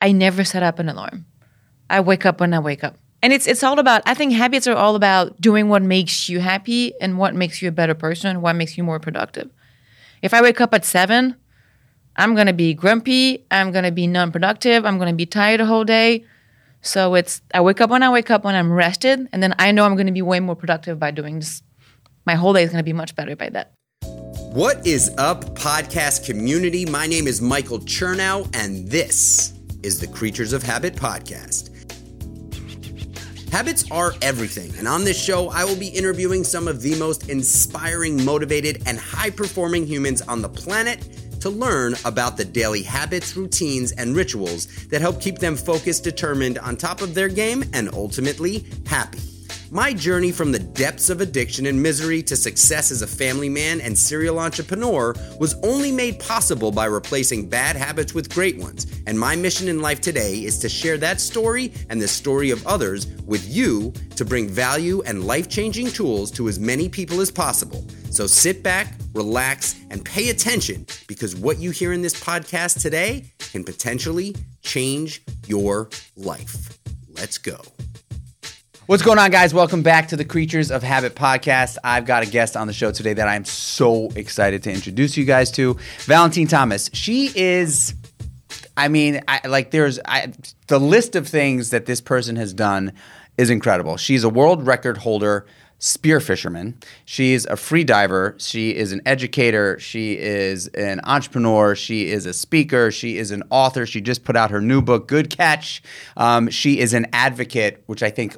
I never set up an alarm. I wake up when I wake up. And it's it's all about I think habits are all about doing what makes you happy and what makes you a better person, what makes you more productive. If I wake up at 7, I'm going to be grumpy, I'm going to be non-productive, I'm going to be tired the whole day. So it's I wake up when I wake up when I'm rested and then I know I'm going to be way more productive by doing this. My whole day is going to be much better by that. What is up, podcast community? My name is Michael Chernow, and this is the Kreatures of Habit podcast. Habits are everything, and on this show, I will be interviewing some of the most inspiring, motivated, and high performing humans on the planet to learn about the daily habits, routines, and rituals that help keep them focused, determined, on top of their game, and ultimately happy. My journey from the depths of addiction and misery to success as a family man and serial entrepreneur was only made possible by replacing bad habits with great ones. And my mission in life today is to share that story and the story of others with you to bring value and life changing tools to as many people as possible. So sit back, relax, and pay attention because what you hear in this podcast today can potentially change your life. Let's go. What's going on, guys? Welcome back to the Kreatures of Habit podcast. I've got a guest on the show today that I'm so excited to introduce you guys to Valentine Thomas. She is, I mean, I, like, there's I, the list of things that this person has done is incredible. She's a world record holder spear fisherman. She's a free diver. She is an educator. She is an entrepreneur. She is a speaker. She is an author. She just put out her new book, Good Catch. Um, she is an advocate, which I think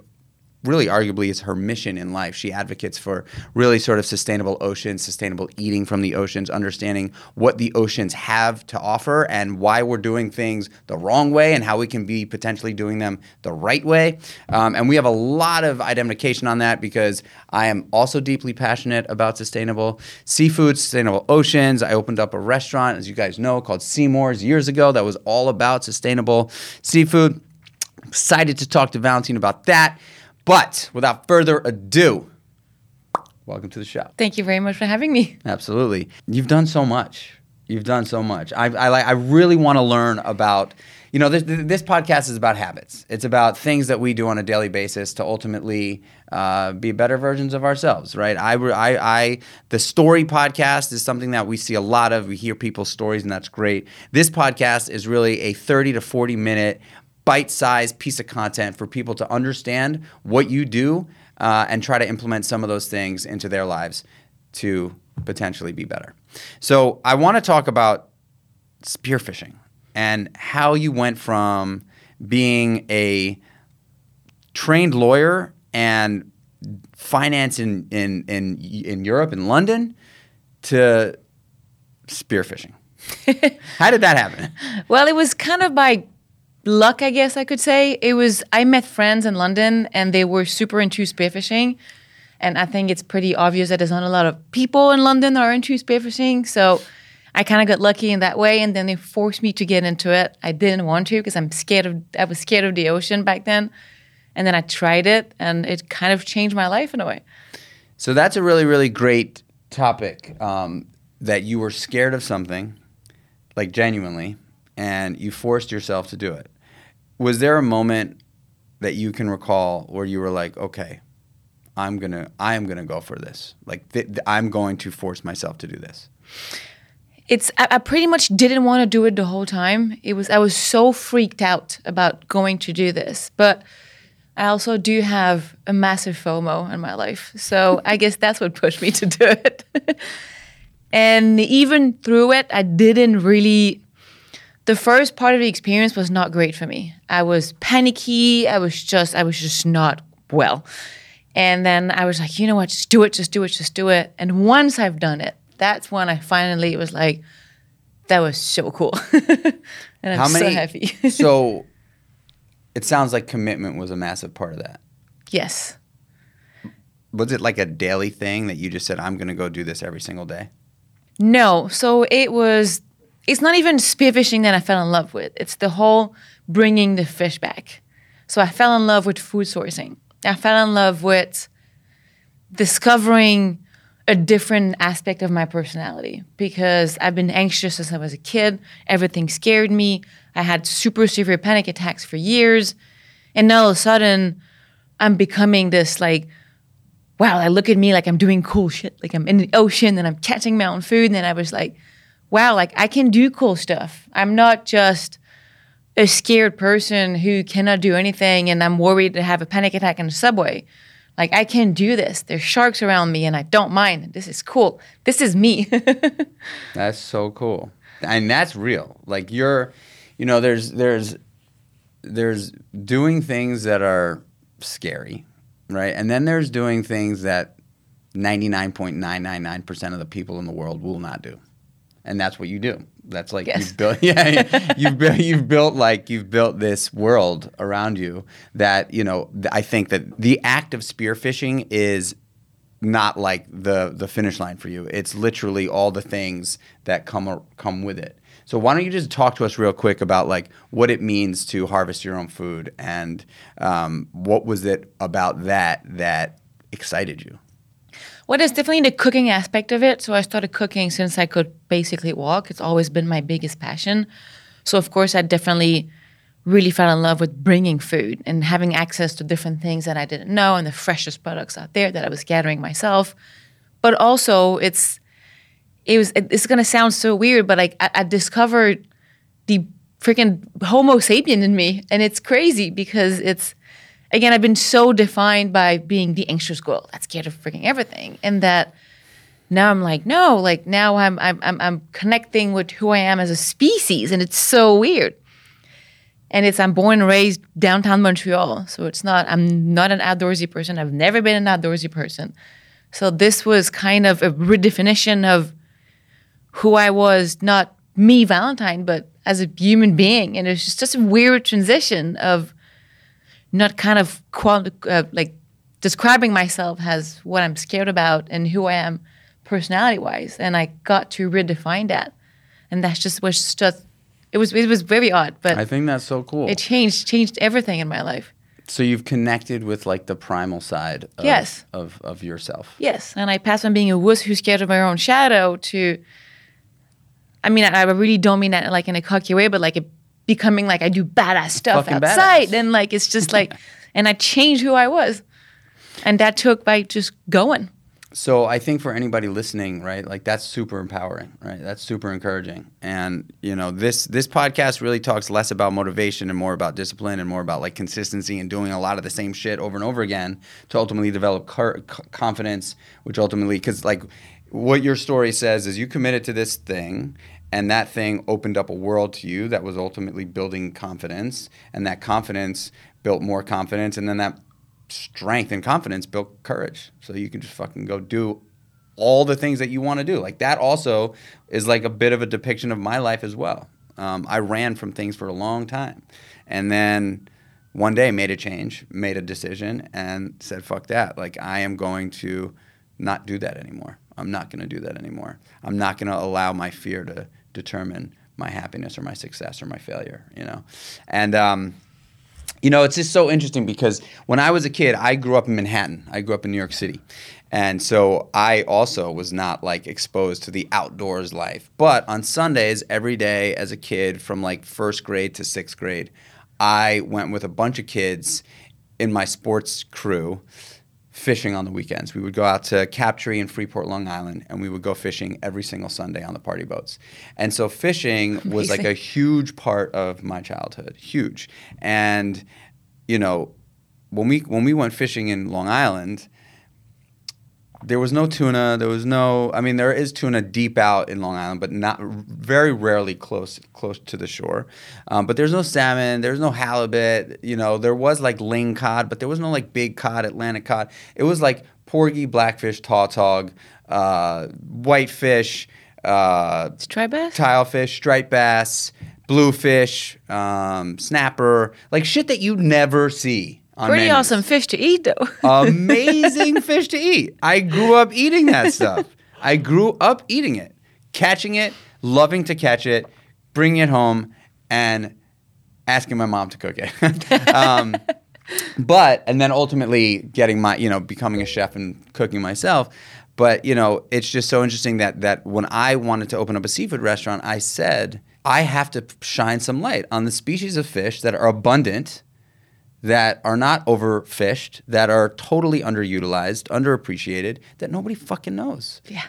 really arguably is her mission in life. She advocates for really sort of sustainable oceans, sustainable eating from the oceans, understanding what the oceans have to offer and why we're doing things the wrong way and how we can be potentially doing them the right way. Um, and we have a lot of identification on that because I am also deeply passionate about sustainable seafood, sustainable oceans. I opened up a restaurant, as you guys know, called Seamore's years ago that was all about sustainable seafood. Excited to talk to Valentine about that. But without further ado, welcome to the show. Thank you very much for having me. Absolutely. You've done so much. You've done so much. I, I, I really want to learn about, you know, this, this podcast is about habits. It's about things that we do on a daily basis to ultimately uh, be better versions of ourselves, right? I, I, I, the story podcast is something that we see a lot of. We hear people's stories, and that's great. This podcast is really a 30 to 40 minute bite sized piece of content for people to understand what you do uh, and try to implement some of those things into their lives to potentially be better. So, I want to talk about spearfishing and how you went from being a trained lawyer and finance in, in, in, in Europe and London to spearfishing. How did that happen? Well, it was kind of by luck, I guess I could say. It was I met friends in London and they were super into spearfishing. And I think it's pretty obvious that there's not a lot of people in London that are into spearfishing. So I kind of got lucky in that way. And then they forced me to get into it. I didn't want to because I'm scared of I was scared of the ocean back then. And then I tried it and it kind of changed my life in a way. So that's a really, really great topic. Um, that you were scared of something, like genuinely, and you forced yourself to do it was there a moment that you can recall where you were like, okay, I'm gonna, I am gonna go for this. Like, th- th- I'm going to force myself to do this. It's. I, I pretty much didn't want to do it the whole time. It was. I was so freaked out about going to do this, but I also do have a massive FOMO in my life, so I guess that's what pushed me to do it. and even through it, I didn't really the first part of the experience was not great for me. I was panicky. I was just, I was just not well. And then I was like, you know what, just do it, just do it, just do it. And once I've done it, that's when I finally was like, that was so cool. and I'm How many, so happy. so it sounds like commitment was a massive part of that. Yes. Was it like a daily thing that you just said, I'm going to go do this every single day? No. So it was it's not even spearfishing that I fell in love with. It's the whole bringing the fish back. So I fell in love with food sourcing. I fell in love with discovering a different aspect of my personality because I've been anxious since I was a kid. Everything scared me. I had super severe panic attacks for years. And now all of a sudden, I'm becoming this like, wow, I look at me like I'm doing cool shit. Like I'm in the ocean and I'm catching my own food. And I was like, wow, like I can do cool stuff. I'm not just a scared person who cannot do anything and I'm worried to have a panic attack in the subway. Like I can do this. There's sharks around me and I don't mind. This is cool. This is me. that's so cool. And that's real. Like you're you know there's there's there's doing things that are scary, right? And then there's doing things that 99.999% of the people in the world will not do. And that's what you do. That's like yes. you've built yeah, you've built you've built like you've built this world around you that, you know, I think that the act of spearfishing is not like the the finish line for you. It's literally all the things that come come with it. So why don't you just talk to us real quick about like what it means to harvest your own food and um, what was it about that that excited you? Well, there's definitely the cooking aspect of it. So I started cooking since I could basically walk. It's always been my biggest passion. So of course, I definitely really fell in love with bringing food and having access to different things that I didn't know and the freshest products out there that I was gathering myself. But also, it's it was it's gonna sound so weird, but like I, I discovered the freaking Homo sapien in me, and it's crazy because it's again I've been so defined by being the anxious girl that's scared of freaking everything, and that now I'm like no, like now I'm I'm I'm, connecting with who I am as a species, and it's so weird. And it's I'm born and raised downtown Montreal, so it's not I'm not an outdoorsy person. I've never been an outdoorsy person. So this was kind of a redefinition of who I was, not me, Valentine, but as a human being. And it was just, just a weird transition of not kind of quali- uh, like describing myself as what I'm scared about and who I am personality wise. And I got to redefine that. And that's just was just it was it was very odd, but I think that's so cool. It changed changed everything in my life. So you've connected with like the primal side of, yes. of, of yourself. Yes. And I passed from being a wuss who's scared of my own shadow to I mean, I, I really don't mean that like in a cocky way, but like it becoming like I do badass stuff Fucking outside, badass. and like it's just like, and I changed who I was, and that took by just going. So I think for anybody listening, right, like that's super empowering, right? That's super encouraging. And you know, this this podcast really talks less about motivation and more about discipline and more about like consistency and doing a lot of the same shit over and over again to ultimately develop car- confidence, which ultimately cuz like what your story says is you committed to this thing and that thing opened up a world to you that was ultimately building confidence. And that confidence built more confidence. And then that strength and confidence built courage. So you can just fucking go do all the things that you want to do. Like that also is like a bit of a depiction of my life as well. Um, i ran from things for a long time. And then one day made a change made a decision and said fuck that. Like i am going to not do that anymore. I'm not going to do that anymore. I'm not going to allow my fear to determine my happiness or my success or my failure, you know? And, um, you know, it's just so interesting because when I was a kid, I grew up in Manhattan. I grew up in New York City. And so I also was not like exposed to the outdoors life. But on Sundays, every day as a kid from like first grade to sixth grade, I went with a bunch of kids in my sports crew fishing on the weekends. We would go out to Captree in Freeport, Long Island, and we would go fishing every single Sunday on the party boats. And so fishing Amazing. was like a huge part of my childhood, huge. And you know, when we when we went fishing in Long Island, there was no tuna. There was no. I mean, there is tuna deep out in Long Island, but not very rarely close close to the shore. Um, but there's no salmon. There's no halibut. You know, there was like ling cod, but there was no like big cod, Atlantic cod. It was like porgy, blackfish, tautog, uh, whitefish, uh, striped bass, tilefish, striped bass, bluefish, um, snapper, like shit that you never see Pretty menus. awesome fish to eat, though. Amazing fish to eat. I grew up eating that stuff. I grew up eating it, catching it, loving to catch it, bringing it home, and asking my mom to cook it. um, but and then ultimately getting my, you know, becoming a chef and cooking myself. But you know, it's just so interesting that that when I wanted to open up a seafood restaurant, I said I have to shine some light on the species of fish that are abundant, that are not overfished, that are totally underutilized, underappreciated, that nobody fucking knows. Yeah.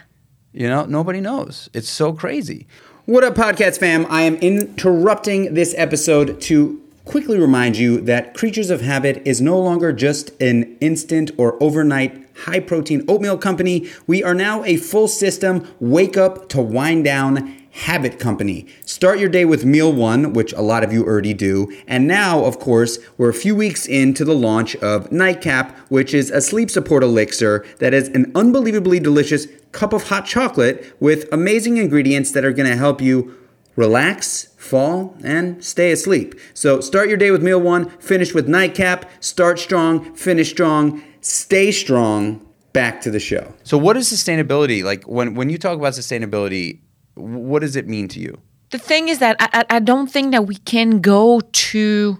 You know, nobody knows. It's so crazy. What up, podcast fam? I am interrupting this episode to quickly remind you that Kreatures of Habit is no longer just an instant or overnight high protein oatmeal company. We are now a full system wake up to wind down habit company. Start your day with Meal One, which a lot of you already do. And now, of course, we're a few weeks into the launch of Nightcap, which is a sleep support elixir that is an unbelievably delicious cup of hot chocolate with amazing ingredients that are going to help you relax, fall, and stay asleep. So start your day with Meal One, finish with Nightcap, start strong, finish strong, stay strong. Back to the show. So, what is sustainability like? When when you talk about sustainability, what does it mean to you? The thing is that I, I, don't think that we can go too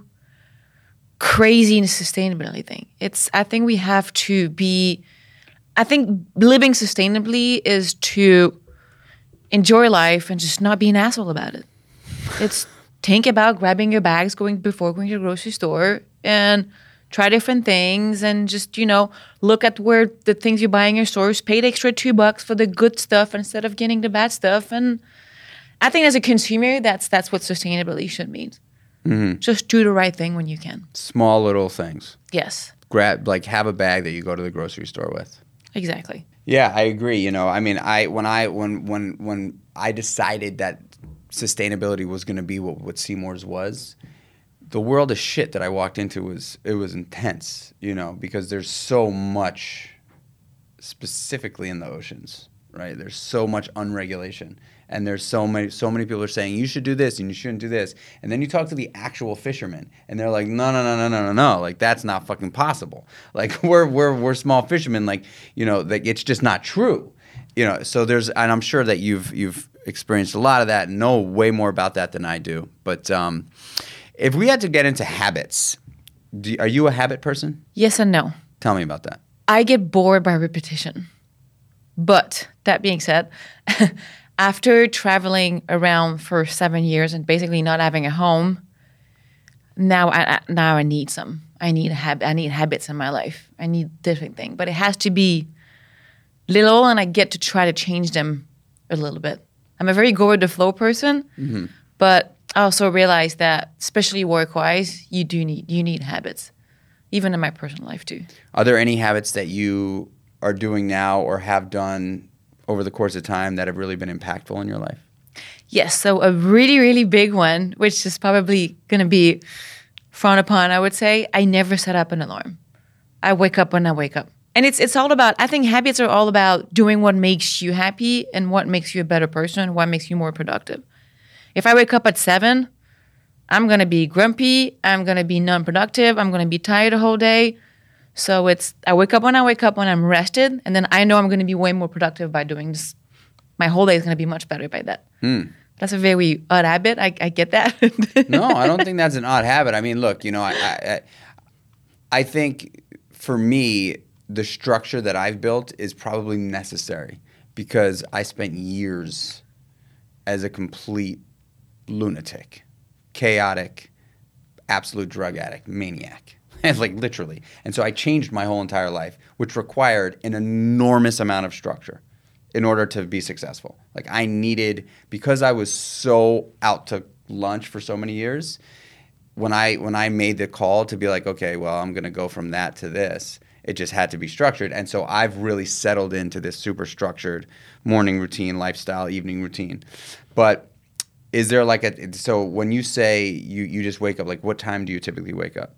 crazy in sustainability thing. It's I think we have to be I think living sustainably is to enjoy life and just not be an asshole about it. It's think about grabbing your bags going before going to the grocery store and try different things and just you know look at where the things you buy in your stores pay the extra two bucks for the good stuff instead of getting the bad stuff and i think as a consumer that's that's what sustainability should mean mm-hmm. just do the right thing when you can Small little things. yes Grab like have a bag that you go to the grocery store with. exactly Yeah, I agree. You know, I mean, I when I when when when I decided that sustainability was going to be what what Seamore's was, the world of shit that I walked into was it was intense. You know, because there's so much, specifically in the oceans, right? There's so much unregulation, and there's so many so many people are saying you should do this and you shouldn't do this, and then you talk to the actual fishermen, and they're like, no, no, no, no, no, no, no, like that's not fucking possible. Like we're we're we're small fishermen, like you know, like it's just not true. You know, so there's, and I'm sure that you've you've experienced a lot of that, and know way more about that than I do. But um, if we had to get into habits, do, are you a habit person? yes and no Tell me about that. I get bored by repetition. But that being said, after traveling around for seven years and basically not having a home, now I now I need some. I need a hab- I need habits in my life. I need different thing, but it has to be little, and I get to try to change them a little bit. I'm a very go with the flow person, mm-hmm. but I also realized that, especially work wise, you do need you need habits, even in my personal life too. Are there any habits that you are doing now or have done over the course of time that have really been impactful in your life? Yes, so a really, really big one, which is probably going to be frowned upon, I would say. I never set up an alarm. I wake up when I wake up. And it's it's all about I think habits are all about doing what makes you happy and what makes you a better person, what makes you more productive. If I wake up at 7, I'm going to be grumpy, I'm going to be non-productive, I'm going to be tired the whole day. So it's I wake up when I wake up when I'm rested and then I know I'm going to be way more productive by doing this. My whole day is going to be much better by that. Hmm. That's a very odd habit. I, I get that. no, I don't think that's an odd habit. I mean, look, you know, I, I- I think for me, the structure that I've built is probably necessary because I spent years as a complete lunatic, chaotic, absolute drug addict, maniac. like literally. And so I changed my whole entire life, which required an enormous amount of structure in order to be successful. Like I needed because I was so out to lunch for so many years, when I when I made the call to be like, okay, well, I'm going to go from that to this, it just had to be structured. And so I've really settled into this super structured morning routine, lifestyle, evening routine. But is there like a so when you say you you just wake up like what time do you typically wake up?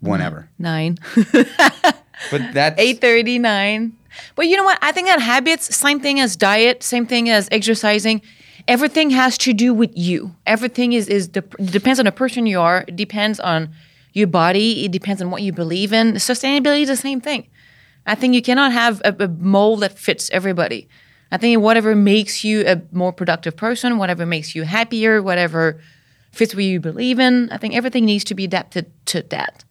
Whenever. Mm, nine. But that's Eight thirty nine. But you know what? I think that habits, same thing as diet, same thing as exercising. Everything has to do with you. Everything is is dep depends on the person you are. It depends on your body. It depends on what you believe in. Sustainability is the same thing. I think you cannot have a, a mold that fits everybody. I think whatever makes you a more productive person, whatever makes you happier, whatever fits what you believe in, I think everything needs to be adapted to that.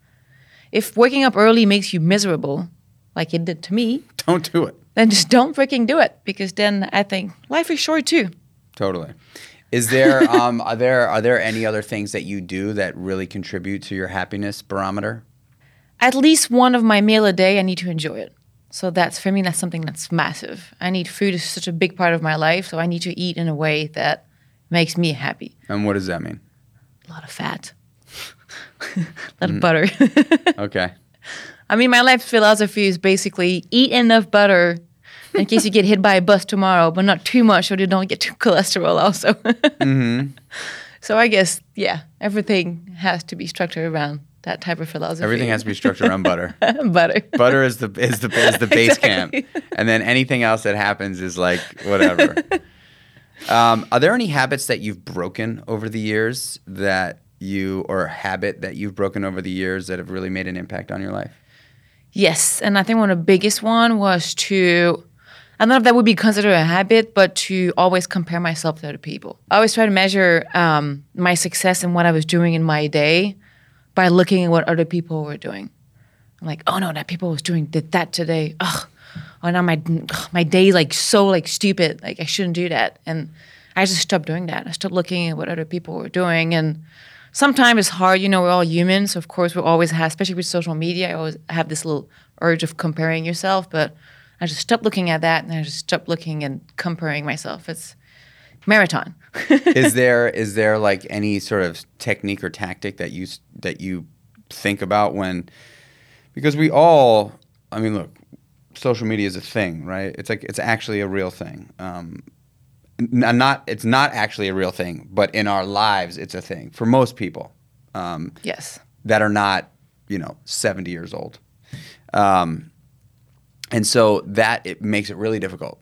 If waking up early makes you miserable, like it did to me, don't do it. then just don't freaking do it because then I think life is short too. Totally. Is there um, are there are there any other things that you do that really contribute to your happiness barometer? At least one of my meal a day, I need to enjoy it. So that's for me, that's something that's massive. I need food is such a big part of my life, so I need to eat in a way that makes me happy. And what does that mean? A lot of fat, a lot of butter. Okay. I mean, my life philosophy is basically eat enough butter in case you get hit by a bus tomorrow, but not too much so you don't get too cholesterol also. mm-hmm. So I guess, yeah, everything has to be structured around that type of philosophy. Everything has to be structured around butter. butter. butter is the is the is the base Exactly. camp, and then anything else that happens is like whatever. um, are there any habits that you've broken over the years that you or a habit that you've broken over the years that have really made an impact on your life? Yes, and I think one of the biggest one was to I don't know if that would be considered a habit, but to always compare myself to other people. I always try to measure um, my success and what I was doing in my day by looking at what other people were doing. I'm like, oh no, that people was doing did that today. Ugh, oh now my my day like so like stupid. Like I shouldn't do that, and I just stopped doing that. I stopped looking at what other people were doing, and sometimes it's hard. You know, we're all humans. Of course, we always have, especially with social media. I always have this little urge of comparing yourself, but I just stopped looking at that, and I just stopped looking and comparing myself. It's marathon. is there is there like any sort of technique or tactic that you that you think about when because we all I mean look social media is a thing right? It's like it's actually a real thing. Um, not it's not actually a real thing but in our lives it's a thing for most people um, yes. that are not you know 70 years old. Um, and so that it makes it really difficult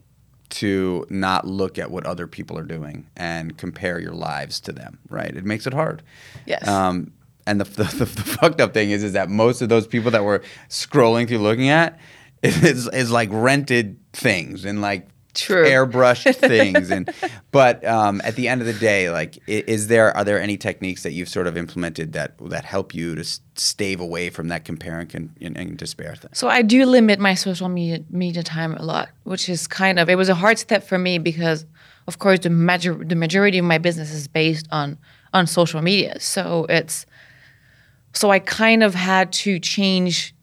to not look at what other people are doing and compare your lives to them right it makes it hard Yes. um, and the, the, the, the fucked up thing is is that most of those people that we're scrolling through looking at is, is like rented things and like True. airbrushed things and but um, at the end of the day like is there are there any techniques that you've sort of implemented that that help you to stave away from that compare and, con- and, and despair thing So I do limit my social media media time a lot, which is kind of it was a hard step for me because, of course, the major the majority of my business is based on on social media. So it's so I kind of had to change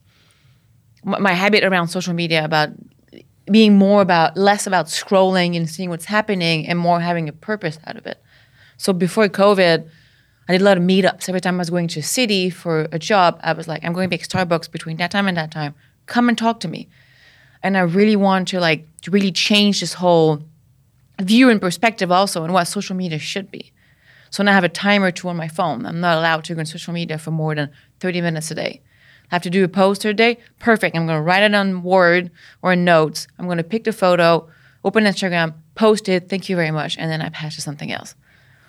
my habit around social media about being more about less about scrolling and seeing what's happening and more having a purpose out of it. So before COVID, I did a lot of meetups. Every time I was going to a city for a job, I was like, I'm going to make Starbucks between that time and that time. Come and talk to me. And I really want to like to really change this whole view and perspective also on what social media should be. So now I have a timer to on my phone. I'm not allowed to go on social media for more than 30 minutes a day. I have to do a post a day. Perfect. I'm going to write it on Word or notes. I'm going to pick the photo, open Instagram, post it. Thank you very much. And then I pass to something else.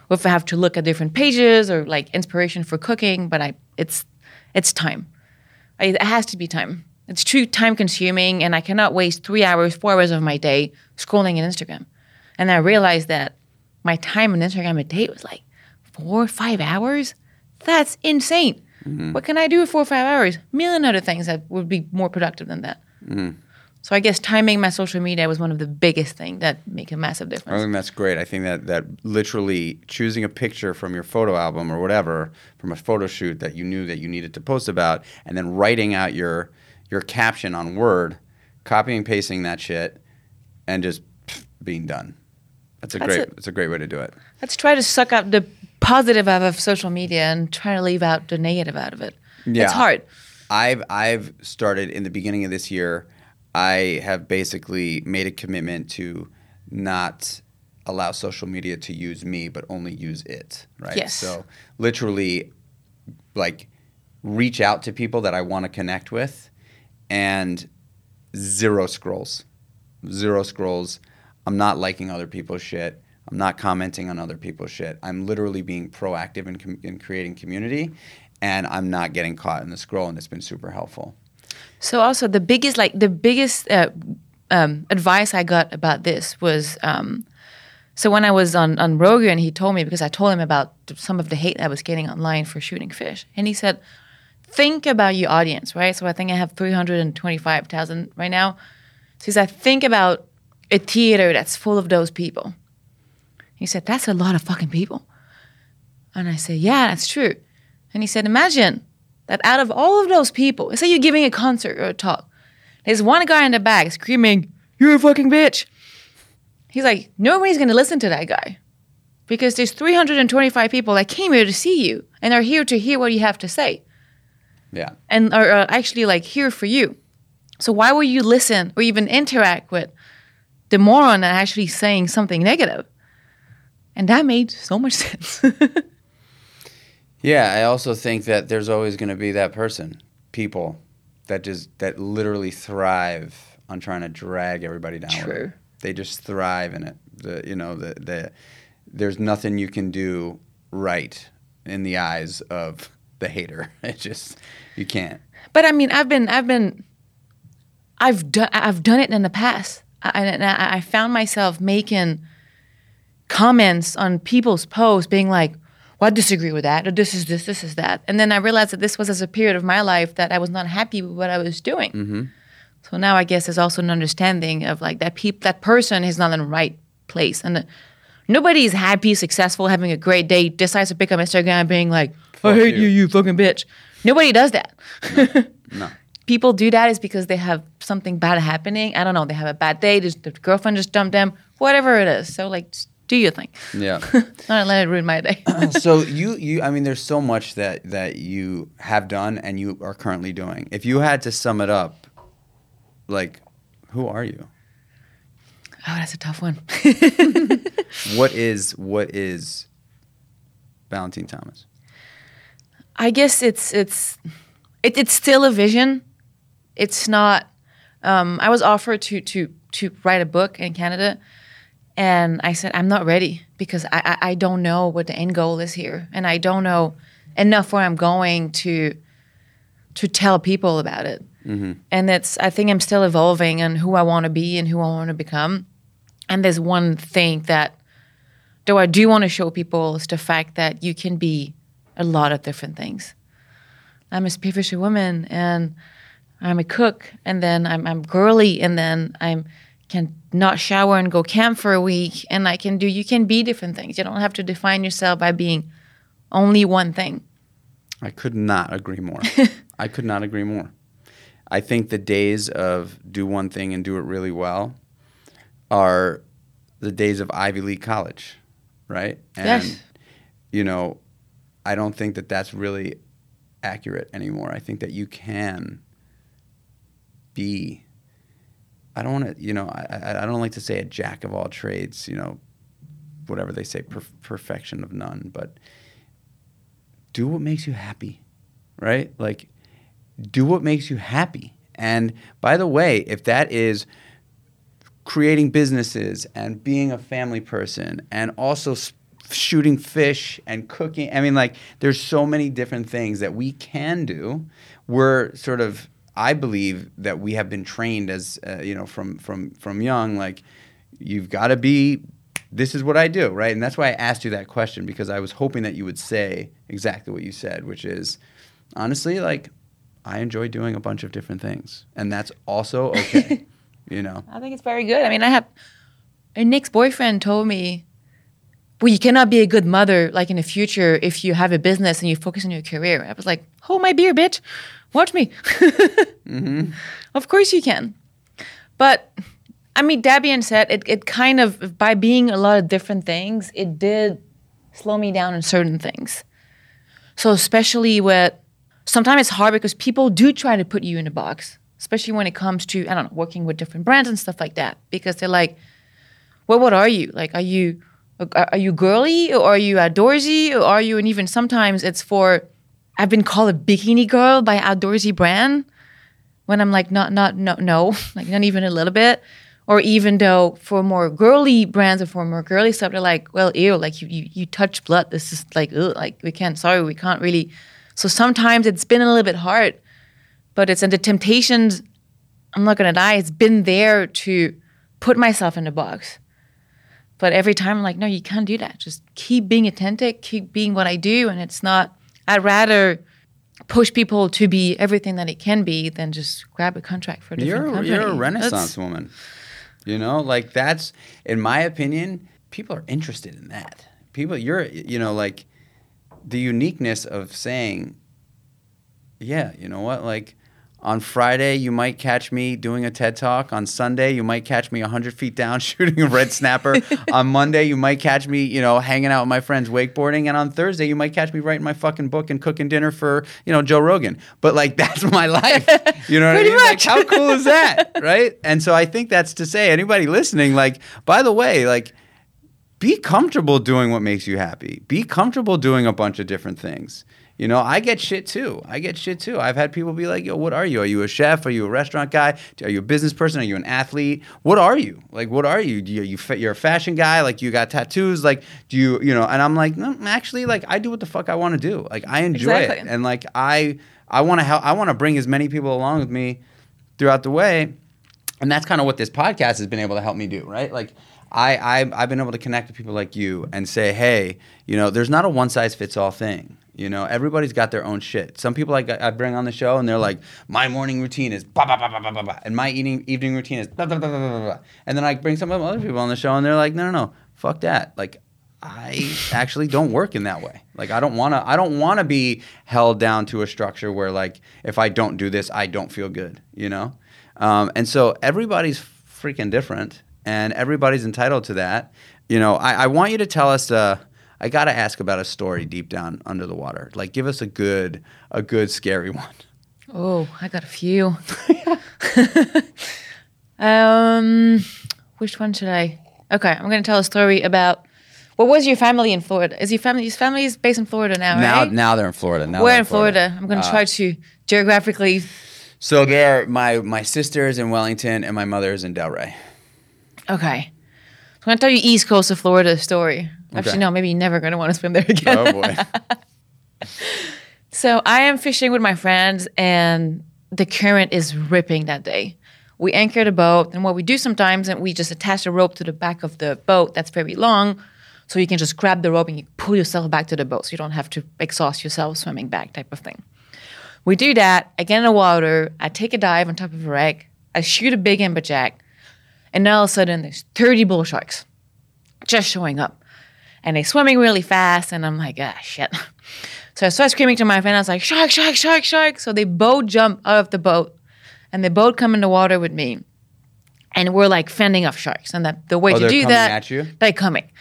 Or if I have to look at different pages or like inspiration for cooking, but I it's it's time. It has to be time. It's too time consuming, and I cannot waste three hours, four hours of my day scrolling in Instagram. And I realized that my time on Instagram a day was like four or five hours. That's insane. Mm-hmm. What can I do with four or five hours? million other things that would be more productive than that. Mm-hmm. So I guess timing my social media was one of the biggest things that make a massive difference. I think that's great. I think that that literally choosing a picture from your photo album or whatever from a photo shoot that you knew that you needed to post about, and then writing out your your caption on Word, copying and pasting that shit, and just pff, being done. That's a That's great. it. It's a great way to do it. Let's try to suck up the positive out of social media and try to leave out the negative out of it. Yeah. It's hard. I've I've started in the beginning of this year. I have basically made a commitment to not allow social media to use me, but only use it. Right. Yes. So literally, like, reach out to people that I want to connect with, and zero scrolls, zero scrolls. I'm not liking other people's shit. I'm not commenting on other people's shit. I'm literally being proactive in, com- in creating community, and I'm not getting caught in the scroll, and it's been super helpful. So also the biggest like the biggest uh, um, advice I got about this was um, so when I was on on Rogan, he told me because I told him about some of the hate I was getting online for shooting fish, and he said, "Think about your audience, right?" So I think I have three hundred and twenty five thousand right now. So he said, "Think about a theater that's full of those people." He said, That's a lot of fucking people. And I said, Yeah, that's true. And he said, Imagine that out of all of those people, let's say you're giving a concert or a talk, there's one guy in the back screaming, You're a fucking bitch. He's like, Nobody's going to listen to that guy because there's 325 people that came here to see you and are here to hear what you have to say Yeah. and are uh, actually like here for you. So why would you listen or even interact with the moron that actually saying something negative? And that made so much sense. Yeah, I also think that there's always going to be that person, people that just that literally thrive on trying to drag everybody down. True. They just thrive in it. The you know the the there's nothing you can do right in the eyes of the hater. It just you can't. but I mean, I've been, I've been, I've done, I've done it in the past. I, and I, I found myself making comments on people's posts, being like, "Well, I disagree with that," or "This is this, this is that," and then I realized that this was as a period of my life that I was not happy with what I was doing. So now I guess there's also an understanding of like that peop- that person is not in the right place, and uh, nobody is happy, successful, having a great day, decides to pick up Instagram, being like, "I hate you. you, you fucking bitch." Nobody does that. No. People do that is because they have something bad happening. I don't know. They have a bad day. Just, the girlfriend just dumped them. Whatever it is. So like, just do your thing. Yeah. Don't let it ruin my day. so you you I mean there's so much that that you have done and you are currently doing. If you had to sum it up, like who are you? oh, that's a tough one. What is what is Valentine Thomas? I guess it's it's it, it's still a vision. It's not. Um, I was offered to to to write a book in Canada, and I said I'm not ready because I, I I don't know what the end goal is here, and I don't know enough where I'm going to to tell people about it. Mm-hmm. And it's I think I'm still evolving on who I want to be and who I want to become. And there's one thing that though I do want to show people is the fact that you can be a lot of different things. I'm a spearfisher woman and I'm a cook and then I'm, I'm girly and then I'm can not shower and go camp for a week and I can do you can be different things. You don't have to define yourself by being only one thing. I could not agree more. I could not agree more. I think the days of do one thing and do it really well are the days of Ivy League college, right? And Yes. you know, I don't think that that's really accurate anymore. I think that you can be I don't want to, you know, I, I don't like to say a jack of all trades, you know, whatever they say, per- perfection of none, but do what makes you happy, right? Like, do what makes you happy. And by the way, if that is creating businesses and being a family person and also s- shooting fish and cooking, I mean, like, there's so many different things that we can do. We're sort of, I believe that we have been trained as, uh, you know, from from from young, like, you've got to be this is what I do, right? And that's why I asked you that question because I was hoping that you would say exactly what you said, which is honestly, like, I enjoy doing a bunch of different things. And that's also okay, you know? I think it's very good. I mean, I have and Nick's boyfriend told me, "Well, you cannot be a good mother like in the future if you have a business and you focus on your career." I was like, "Hold my beer, bitch. Watch me." Mm-hmm. Of course you can, but I mean, being said, it it kind of by being a lot of different things, it did slow me down in certain things. So especially with sometimes it's hard because people do try to put you in a box, especially when it comes to I don't know working with different brands and stuff like that, because they're like, well, what are you? Like, are you are are you girly or are you outdoorsy or are you? And even sometimes it's for I've been called a bikini girl by outdoorsy brand when I'm like not not no no like not even a little bit. Or even though for more girly brands or for more girly stuff, they're like, well, ew, like you, you, you touch blood. This is like, ugh, like we can't, sorry, we can't really. So sometimes it's been a little bit hard, but it's and the temptations, I'm not gonna die, it's been there to put myself in a box. But every time I'm like, no, you can't do that. Just keep being authentic, keep being what I do. And it's not, I'd rather push people to be everything that it can be than just grab a contract for a different You're, company. you're a That's- renaissance woman. You know, like that's, in my opinion, people are interested in that. People, you're, you know, like the uniqueness of saying, yeah, you know what, like on Friday, you might catch me doing a TED talk. On Sunday, you might catch me 100 feet down shooting a red snapper. on Monday, you might catch me, you know, hanging out with my friends wakeboarding. And on Thursday, you might catch me writing my fucking book and cooking dinner for, you know, Joe Rogan. But like, that's my life. You know what I mean? Like, much. how cool is that? Right? And so I think that's to say, anybody listening, like, by the way, like, be comfortable doing what makes you happy. Be comfortable doing a bunch of different things. You know, I get shit too. I get shit too. I've had people be like, "Yo, what are you? Are you a chef? Are you a restaurant guy? Are you a business person? Are you an athlete? What are you? Like, what are you? Do you, you you're a fashion guy? Like, you got tattoos? Like, do you, you know?" And I'm like, "No, actually, like, I do what the fuck I want to do. Like, I enjoy it, and like, I, I want to help. I want to bring as many people along with me throughout the way." and that's kind of what this podcast has been able to help me do right like I, I i've been able to connect with people like you and say hey you know there's not a one size fits all thing you know everybody's got their own shit some people like i bring on the show and they're like my morning routine is blah blah blah blah blah blah, blah and my eating evening routine is blah blah blah blah blah blah and then i bring some of other people on the show and they're like no no no fuck that like I actually don't work in that way. Like I don't want to I don't want to be held down to a structure where like if I don't do this I don't feel good, you know? Um, and so everybody's freaking different and everybody's entitled to that. You know, I, I want you to tell us uh I got to ask about a story deep down under the water. Like give us a good a good scary one. Oh, I got a few. um, which one should I? Okay, I'm going to tell a story about. What was your family in Florida? Is your family? His family is based in Florida now, Now right? now they're in Florida. Now We're in Florida. I'm going to try to geographically. So there my my sister is in Wellington and my mother is in Delray. Okay, so I'm going to tell you East Coast of Florida story. Actually, Okay. no, maybe you're never going to want to swim there again. Oh boy. So I am fishing with my friends, and the current is ripping that day. We anchored a boat, and what we do sometimes, and we just attach a rope to the back of the boat that's very long, so you can just grab the rope and you pull yourself back to the boat, so you don't have to exhaust yourself swimming back, type of thing. We do that. I get in the water. I take a dive on top of a wreck. I shoot a big amberjack, and then all of a sudden there's 30 bull sharks just showing up, and they're swimming really fast, and I'm like, ah, shit. So I start screaming to my friend. I was like, shark, shark, shark, shark. So they both jump out of the boat and they both come in the water with me. And we're like fending off sharks. And that the way Oh, to do that, at you? they're coming.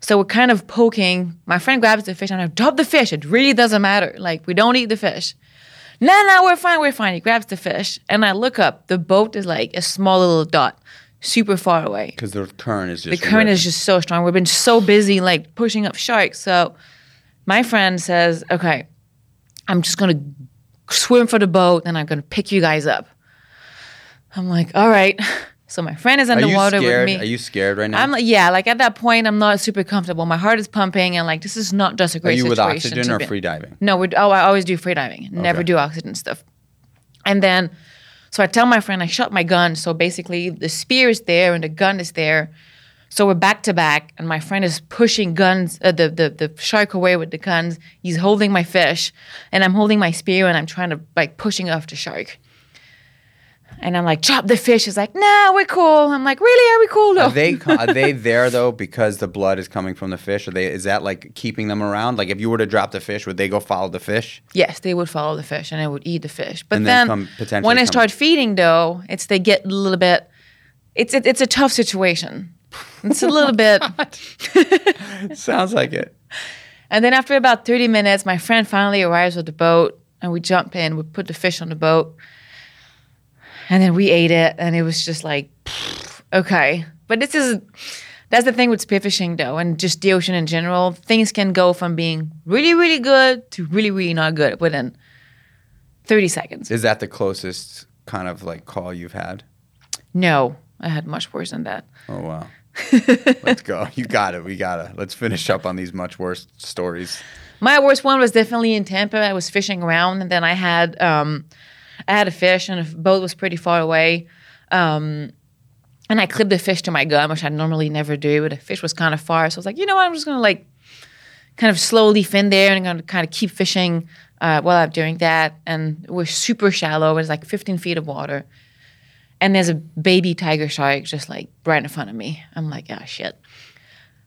So we're kind of poking. My friend grabs the fish and I drop the fish. It really doesn't matter. Like we don't eat the fish. No, no, we're fine, we're fine. He grabs the fish. And I look up. The boat is like a small little dot, super far away Because the current is the just current is just so strong. We've been so busy like pushing up sharks. So my friend says, "Okay, I'm just gonna swim for the boat and I'm gonna pick you guys up." I'm like, "All right." So my friend is Are you underwater with me. Are you scared right now? I'm like, yeah, like at that point, I'm not super comfortable. My heart is pumping, and like this is not just a great. Are you with oxygen or free diving? no, we oh, I always do free diving. Never Okay. do oxygen stuff. And then, so I tell my friend I shot my gun. So basically, the spear is there and the gun is there. So we're back to back, and my friend is pushing guns, uh, the, the the shark away with the guns. He's holding my fish, and I'm holding my spear, and I'm trying to like pushing off the shark. And I'm like, drop the fish. He's like, nah, we're cool. I'm like, really? Are we cool though? Are they are they there though because the blood is coming from the fish? Are they is that like keeping them around? Like if you were to drop the fish, would they go follow the fish? Yes, they would follow the fish and they would eat the fish. But And then then, when I start feeding, though, it's they get a little bit. It's it, it's a tough situation. It's a little oh bit. Sounds like it. And then after about thirty minutes, my friend finally arrives with the boat, and we jump in. We put the fish on the boat, and then we ate it, and it was just like, okay. But this is. That's the thing with spearfishing, though, and just the ocean in general. Things can go from being really, really good to really, really not good within 30 seconds. Is that the closest kind of like call you've had? No, I had much worse than that. Oh wow. Let's go. You got it. We got it. Let's finish up on these much worse stories. My worst one was definitely in Tampa. I was fishing around, and then I had um, I had a fish, and the boat was pretty far away. Um, and I clipped the fish to my gun, which I normally never do. But the fish was kind of far, so I was like, you know what? I'm just gonna like kind of slowly fin there, and I'm gonna kind of keep fishing uh, while I'm doing that. And we're super shallow. It's like 15 feet of water, and there's a baby tiger shark just like right in front of me. I'm like, oh shit.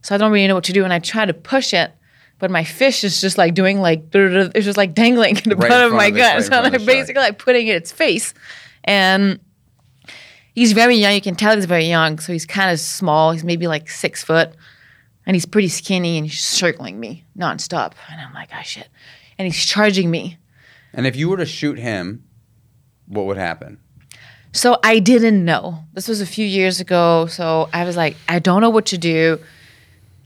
So I don't really know what to do. And I try to push it, but my fish is just like doing like, it's just like dangling in the Right in bottom of my gut. right so I'm like shark. basically like putting it in its face. And he's very young. You can tell he's very young. So he's kind of small. He's maybe like six foot. And he's pretty skinny and he's circling me nonstop. And I'm like, oh shit. And he's charging me. And if you were to shoot him, what would happen? So I didn't know. This was a few years ago. So I was like, I don't know what to do.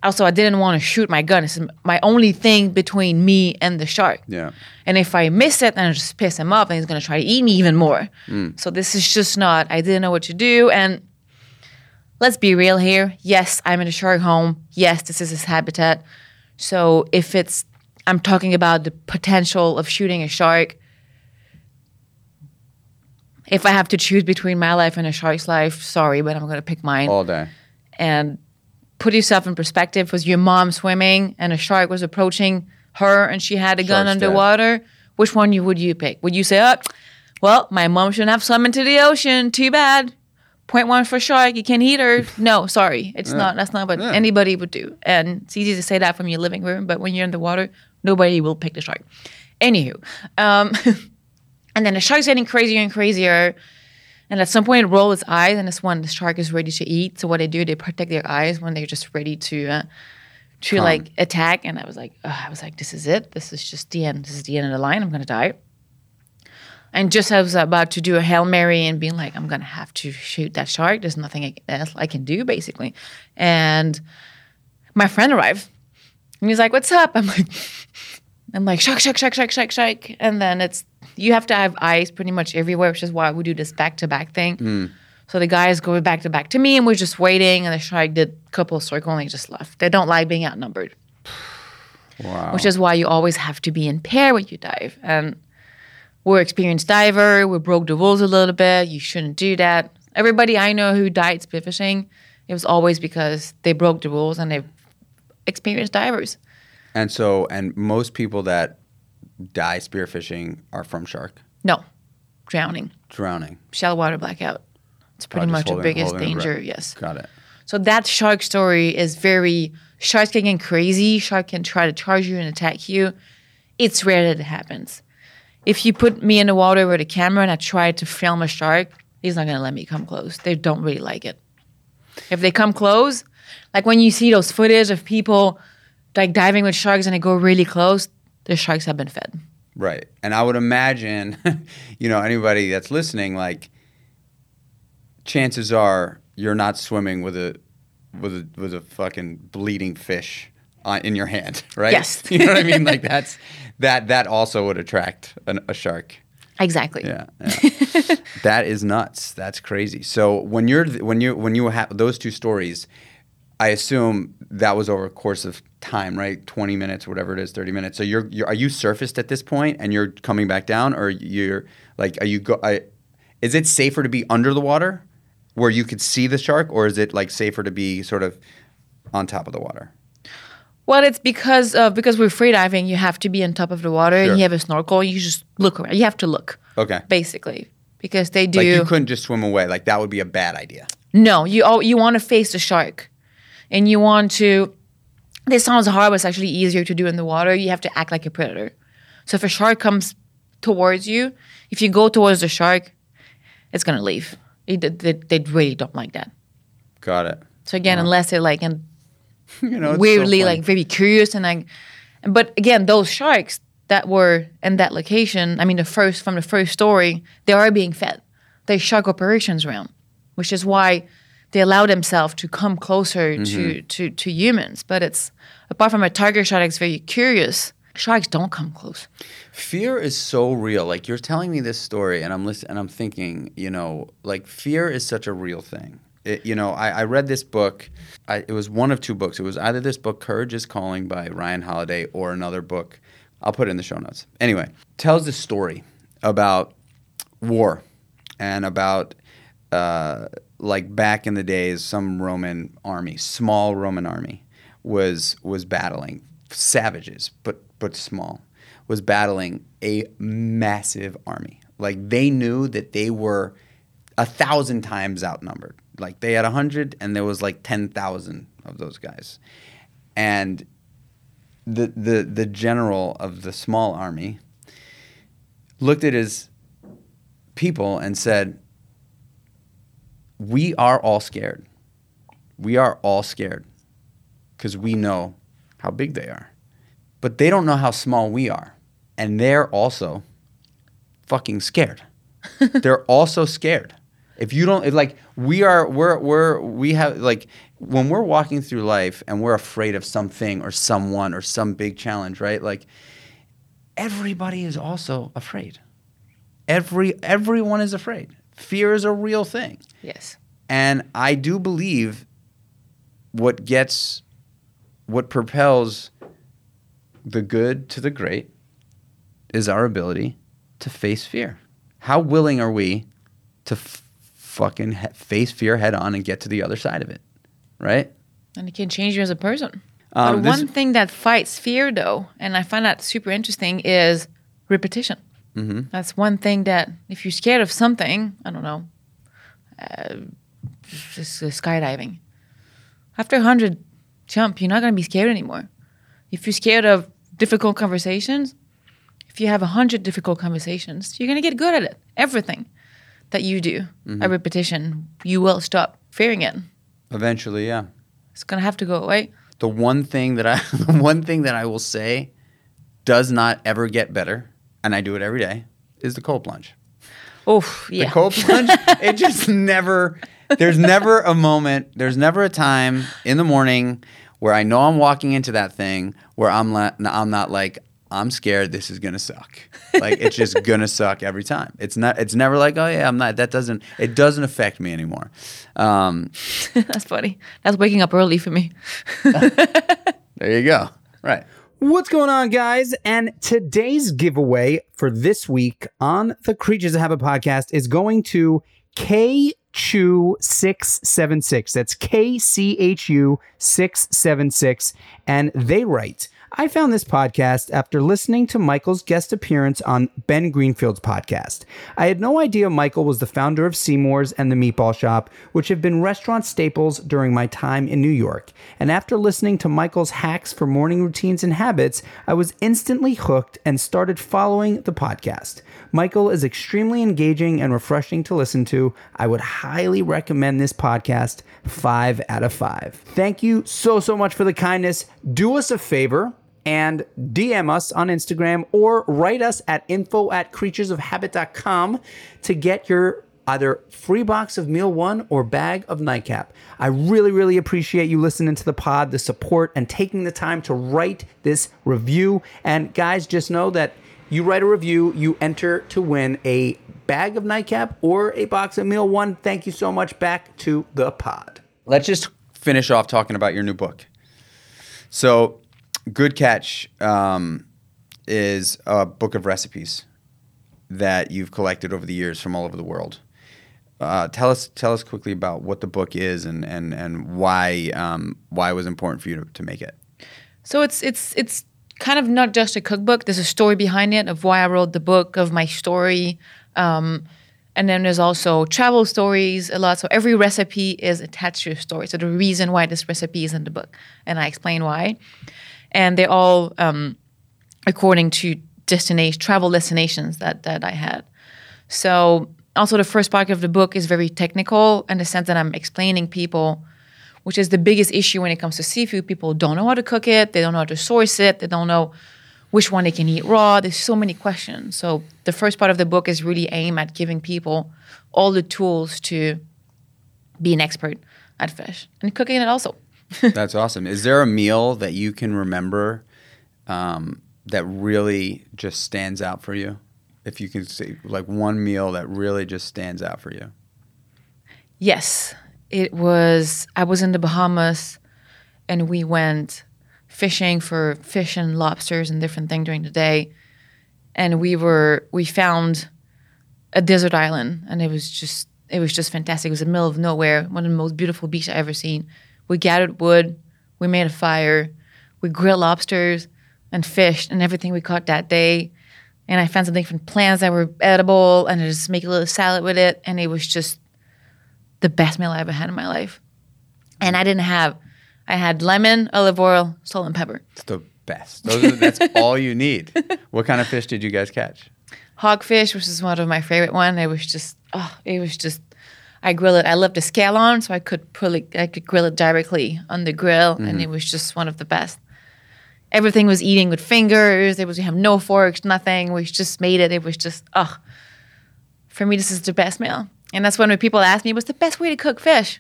Also, I didn't want to shoot my gun. It's my only thing between me and the shark. Yeah. And if I miss it, then I just piss him off and he's going to try to eat me even more. Mm. So this is just not, I didn't know what to do. And let's be real here. Yes, I'm in a shark home. Yes, this is his habitat. So if it's, I'm talking about the potential of shooting a shark. If I have to choose between my life and a shark's life, sorry, but I'm going to pick mine All day. and put yourself in perspective was your mom swimming and a shark was approaching her and she had a gun Shark's dead. underwater? Which one you would you pick? Would you say oh well my mom shouldn't have swum into the ocean. Too bad. Point one for shark. You can't eat her. No sorry. It's not that's not what Yeah. anybody would do. And it's easy to say that from your living room but when you're in the water nobody will pick the shark. Anywho um, and then the shark's getting crazier and crazier and at some point, it rolls its eyes, and it's when the shark is ready to eat. So what they do, they protect their eyes when they're just ready to uh, to Come. like attack. And I was like, ugh, I was like, this is it. This is just the end. This is the end of the line. I'm gonna die. And just as I was about to do a hail mary and being like, I'm gonna have to shoot that shark. There's nothing I, else I can do, basically. And my friend arrived, and he's like, "What's up?" I'm like, I'm like, shark, shark, shark, shark, shark, shark. And then it's, you have to have eyes pretty much everywhere, which is why we do this back to back thing. Hmm. So the guys go back to back to me, and we're just waiting. And the shark did a couple of circles and they just left. They don't like being outnumbered, Wow. which is why you always have to be in pair when you dive. And we're experienced diver. We broke the rules a little bit. You shouldn't do that. Everybody I know who died spearfishing, it was always because they broke the rules and they're experienced divers. and so, and most people that die spearfishing are from shark No, drowning. drowning. shallow water blackout. It's pretty much the biggest danger. breath. Yes. Got it. So that shark story is very sharks can get crazy. Shark can try to charge you and attack you. It's rare that it happens. If you put me in the water with a camera and I try to film a shark, he's not gonna let me come close. They don't really like it. If they come close, like when you see those footage of people like diving with sharks and they go really close, the sharks have been fed. Right. And I would imagine, you know, anybody that's listening, like, chances are you're not swimming with a with a with a fucking bleeding fish on, in your hand, right? Yes. you know what I mean? Like that's that that also would attract an, a shark. Exactly. Yeah, yeah. that is nuts. That's crazy. So when you're when you when you have those two stories, I assume that was over a course of time, right? Twenty minutes, whatever it is, thirty minutes. So you're, you're are you surfaced at this point and you're coming back down, or you're like are you go? I, is it safer to be under the water, where you could see the shark, or is it like safer to be sort of on top of the water? Well, it's because uh, because we're free diving. You have to be on top of the water, Sure. and you have a snorkel. You just look around. You have to look, Okay. basically, because they do. Like you couldn't just swim away. Like that would be a bad idea. no, you all, you want to face the shark, and you want to. This sounds hard, but it's actually easier to do in the water. You have to act like a predator. So if a shark comes towards you, if you go towards the shark, it's gonna leave. It, they, they really don't like that. Got it. So again, uh-huh. unless they're like in You know, it's so weirdly like very curious and like but again those sharks that were in that location i mean the first from the first story they are being fed there's shark operations around which is why they allow themselves to come closer Mm-hmm. to, to to humans but it's apart from a tiger shark that's very curious sharks don't come close Fear is so real. Like you're telling me this story, and I'm listening, and I'm thinking, you know, like fear is such a real thing. It, you know, I, I read this book. I, it was one of two books. It was either this book, Courage is Calling by Ryan Holiday, or another book. I'll put it in the show notes. Anyway, tells the story about war and about uh, like back in the days, some Roman army, small Roman army, was was battling savages, but but small, was battling a massive army. Like they knew that they were a thousand times outnumbered. Like they had a 100 and there was like 10,000 of those guys. And the the the general of the small army looked at his people and said, "We are all scared. We are all scared because we know how big they are, but they don't know how small we are, and they're also fucking scared. they're also scared. If you don't like, we are we're we're we have like when we're walking through life and we're afraid of something or someone or some big challenge, right? Like everybody is also afraid. Every everyone is afraid. Fear is a real thing. Yes. And I do believe what gets what propels the good to the great is our ability to face fear. How willing are we to f- fucking he- face fear head on and get to the other side of it? Right? And it can change you as a person. Um, but this- one thing that fights fear, though, and I find that super interesting, is repetition. Mm-hmm. That's one thing that if you're scared of something, I don't know, uh, just uh, skydiving. After a hundred jump, you're not gonna be scared anymore. If you're scared of difficult conversations, if you have a hundred difficult conversations, you're gonna get good at it. Everything that you do, a repetition, you will stop fearing it. Eventually, yeah. It's gonna have to go away. The one thing that I the one thing that I will say does not ever get better, and I do it every day, is the cold plunge. Oh, yeah. The cold plunge, it just never, there's never a moment, there's never a time in the morning where I know I'm walking into that thing where I'm, la- I'm not like, I'm scared this is gonna suck. Like it's just gonna suck every time. It's not. It's never like, oh yeah, I'm not. That doesn't. It doesn't affect me anymore. Um, That's funny. That's waking up early for me. there you go. Right. What's going on, guys? And today's giveaway for this week on the Kreatures of Habit podcast is going to K Chu 676. That's K C H U 676. And they write, I found this podcast after listening to Michael's guest appearance on Ben Greenfield's podcast. I had no idea Michael was the founder of Seamore's and the Meatball Shop, which have been restaurant staples during my time in New York. And after listening to Michael's hacks for morning routines and habits, I was instantly hooked and started following the podcast. Michael is extremely engaging and refreshing to listen to. I would highly recommend this podcast, five out of five. Thank you so, so much for the kindness. Do us a favor and DM us on Instagram or write us at info at kreaturesofhabit.com to get your either free box of meal one or bag of nightcap. I really, really appreciate you listening to the pod, the support, and taking the time to write this review. And guys, just know that you write a review, you enter to win a bag of nightcap or a box of meal one. Thank you so much. Back to the pod. Let's just finish off talking about your new book. So, Good Catch um, is a book of recipes that you've collected over the years from all over the world. Uh, tell us, tell us quickly about what the book is and and and why um, why it was important for you to, to make it. So it's it's it's kind of not just a cookbook. There's a story behind it of why I wrote the book, of my story, um, and then there's also travel stories a lot. So every recipe is attached to a story. So the reason why this recipe is in the book, and I explain why, and they're all um, according to destination travel destinations that that I had. So also the first part of the book is very technical in the sense that I'm explaining people which is the biggest issue when it comes to seafood. People don't know how to cook it, they don't know how to source it, they don't know which one they can eat raw. There's so many questions. So the first part of the book is really aimed at giving people all the tools to be an expert at fish and cooking it also. That's awesome. Is there a meal that you can remember um, that really just stands out for you? If you can say like one meal that really just stands out for you. Yes, it was. I was in the Bahamas, and we went fishing for fish and lobsters and different things during the day. And we were we found a desert island, and it was just it was just fantastic. It was the middle of nowhere, one of the most beautiful beaches I ever seen. We gathered wood, we made a fire, we grilled lobsters and fished and everything we caught that day. And I found some different plants that were edible, and I just make a little salad with it, and it was just the best meal I ever had in my life. And I didn't have, I had lemon, olive oil, salt, and pepper. It's the best. Those are, that's all you need. What kind of fish did you guys catch? Hogfish, which is one of my favorite one. It was just, oh, it was just. I grill it. I love the scale on, so I could pull it. I could grill it directly on the grill, and mm-hmm. it was just one of the best. Everything was eating with fingers. There was we have no forks, nothing. We just made it. It was just, oh, for me, this is the best meal. And that's when people ask me, what's the best way to cook fish?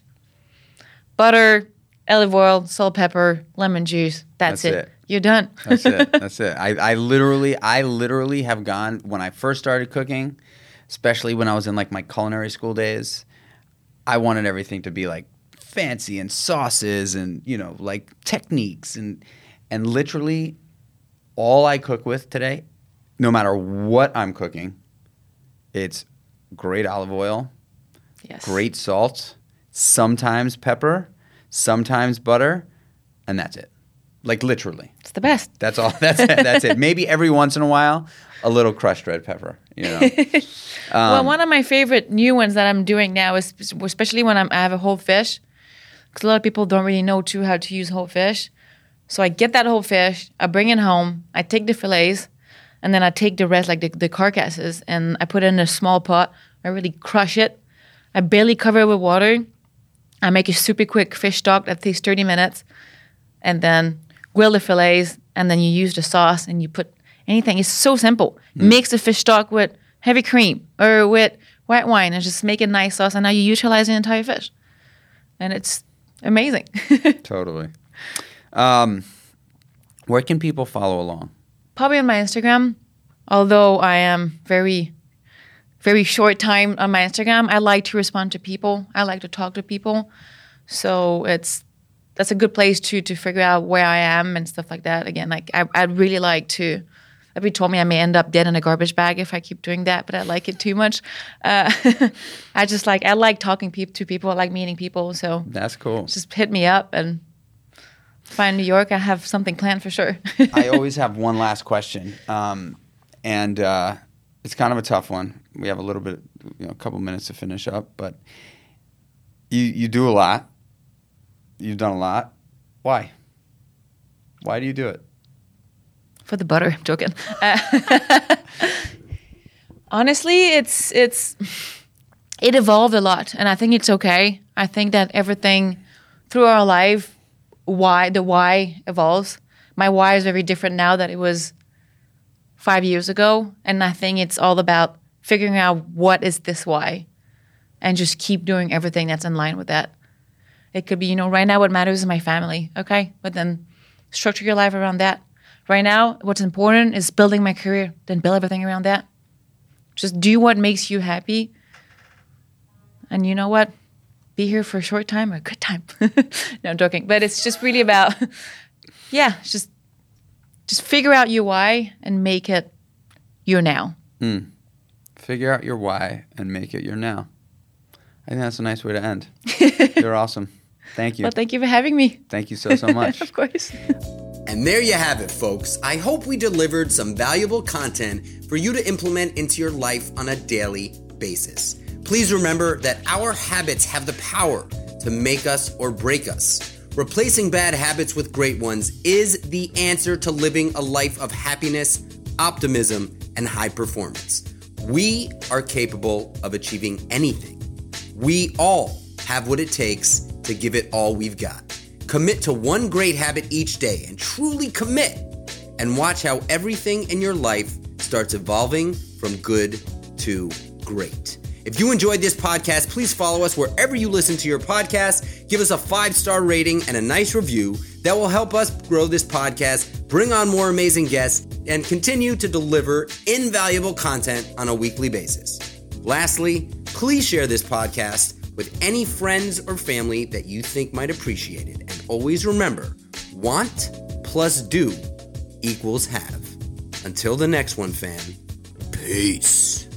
Butter, olive oil, salt, pepper, lemon juice. That's, That's it. it. You're done. That's it. That's it. I, I literally, I literally have gone when I first started cooking, especially when I was in like my culinary school days. I wanted everything to be like fancy and sauces and you know like techniques and and literally all I cook with today, no matter what I'm cooking, it's great olive oil, yes. great salt, sometimes pepper, sometimes butter, and that's it. Like literally. It's the best. That's all. That's it. That's it. Maybe every once in a while, a little crushed red pepper. You know. Um, well, one of my favorite new ones that I'm doing now is especially when I'm, I have a whole fish, because a lot of people don't really know too how to use whole fish. So I get that whole fish, I bring it home, I take the fillets, and then I take the rest, like the, the carcasses, and I put it in a small pot. I really crush it. I barely cover it with water. I make a super quick fish stock that takes 30 minutes, and then grill the fillets, and then you use the sauce and you put anything. It's so simple. Mix the fish stock with heavy cream or with white wine and just make a nice sauce, and now you utilize the entire fish, and it's amazing. totally. Um, where can people follow along? Probably on my Instagram, although I am very, very short time on my Instagram. I like to respond to people. I like to talk to people, so it's that's a good place to to figure out where I am and stuff like that. Again, like I, I'd really like to. Everybody told me I may end up dead in a garbage bag if I keep doing that, but I like it too much. Uh, I just like I like talking peop to people. I like meeting people. So That's cool. just hit me up and find New York. I have something planned for sure. I always have one last question, um, and uh, it's kind of a tough one. We have a little bit, you know, a couple minutes to finish up, but you you do a lot. You've done a lot. Why? Why do you do it? for the butter. I'm joking. Uh, honestly, it's it's it evolved a lot, and I think it's okay. I think that everything through our life, why the why evolves. My why is very different now that it was five years ago, and I think it's all about figuring out what is this why, and just keep doing everything that's in line with that. It could be, you know, right now what matters is my family, okay, but then structure your life around that. Right now what's important is building my career then build everything around that. Just do what makes you happy. And you know what? Be here for a short time or a good time. No i'm joking. But it's just really about yeah just just figure out your why and make it your now. Hmm. Figure out your why and make it your now. I think that's a nice way to end. You're awesome. Thank you. well thank you for having me Thank you so so much. of course And there you have it, folks. I hope we delivered some valuable content for you to implement into your life on a daily basis. Please remember that our habits have the power to make us or break us. Replacing bad habits with great ones is the answer to living a life of happiness, optimism, and high performance. We are capable of achieving anything. We all have what it takes to give it all we've got. Commit to one great habit each day and truly commit and watch how everything in your life starts evolving from good to great. If you enjoyed this podcast, please follow us wherever you listen to your podcast. Give us a five star rating and a nice review that will help us grow this podcast, bring on more amazing guests, and continue to deliver invaluable content on a weekly basis. Lastly, please share this podcast with any friends or family that you think might appreciate it. And always remember want plus do equals have. Until the next one, fam, peace.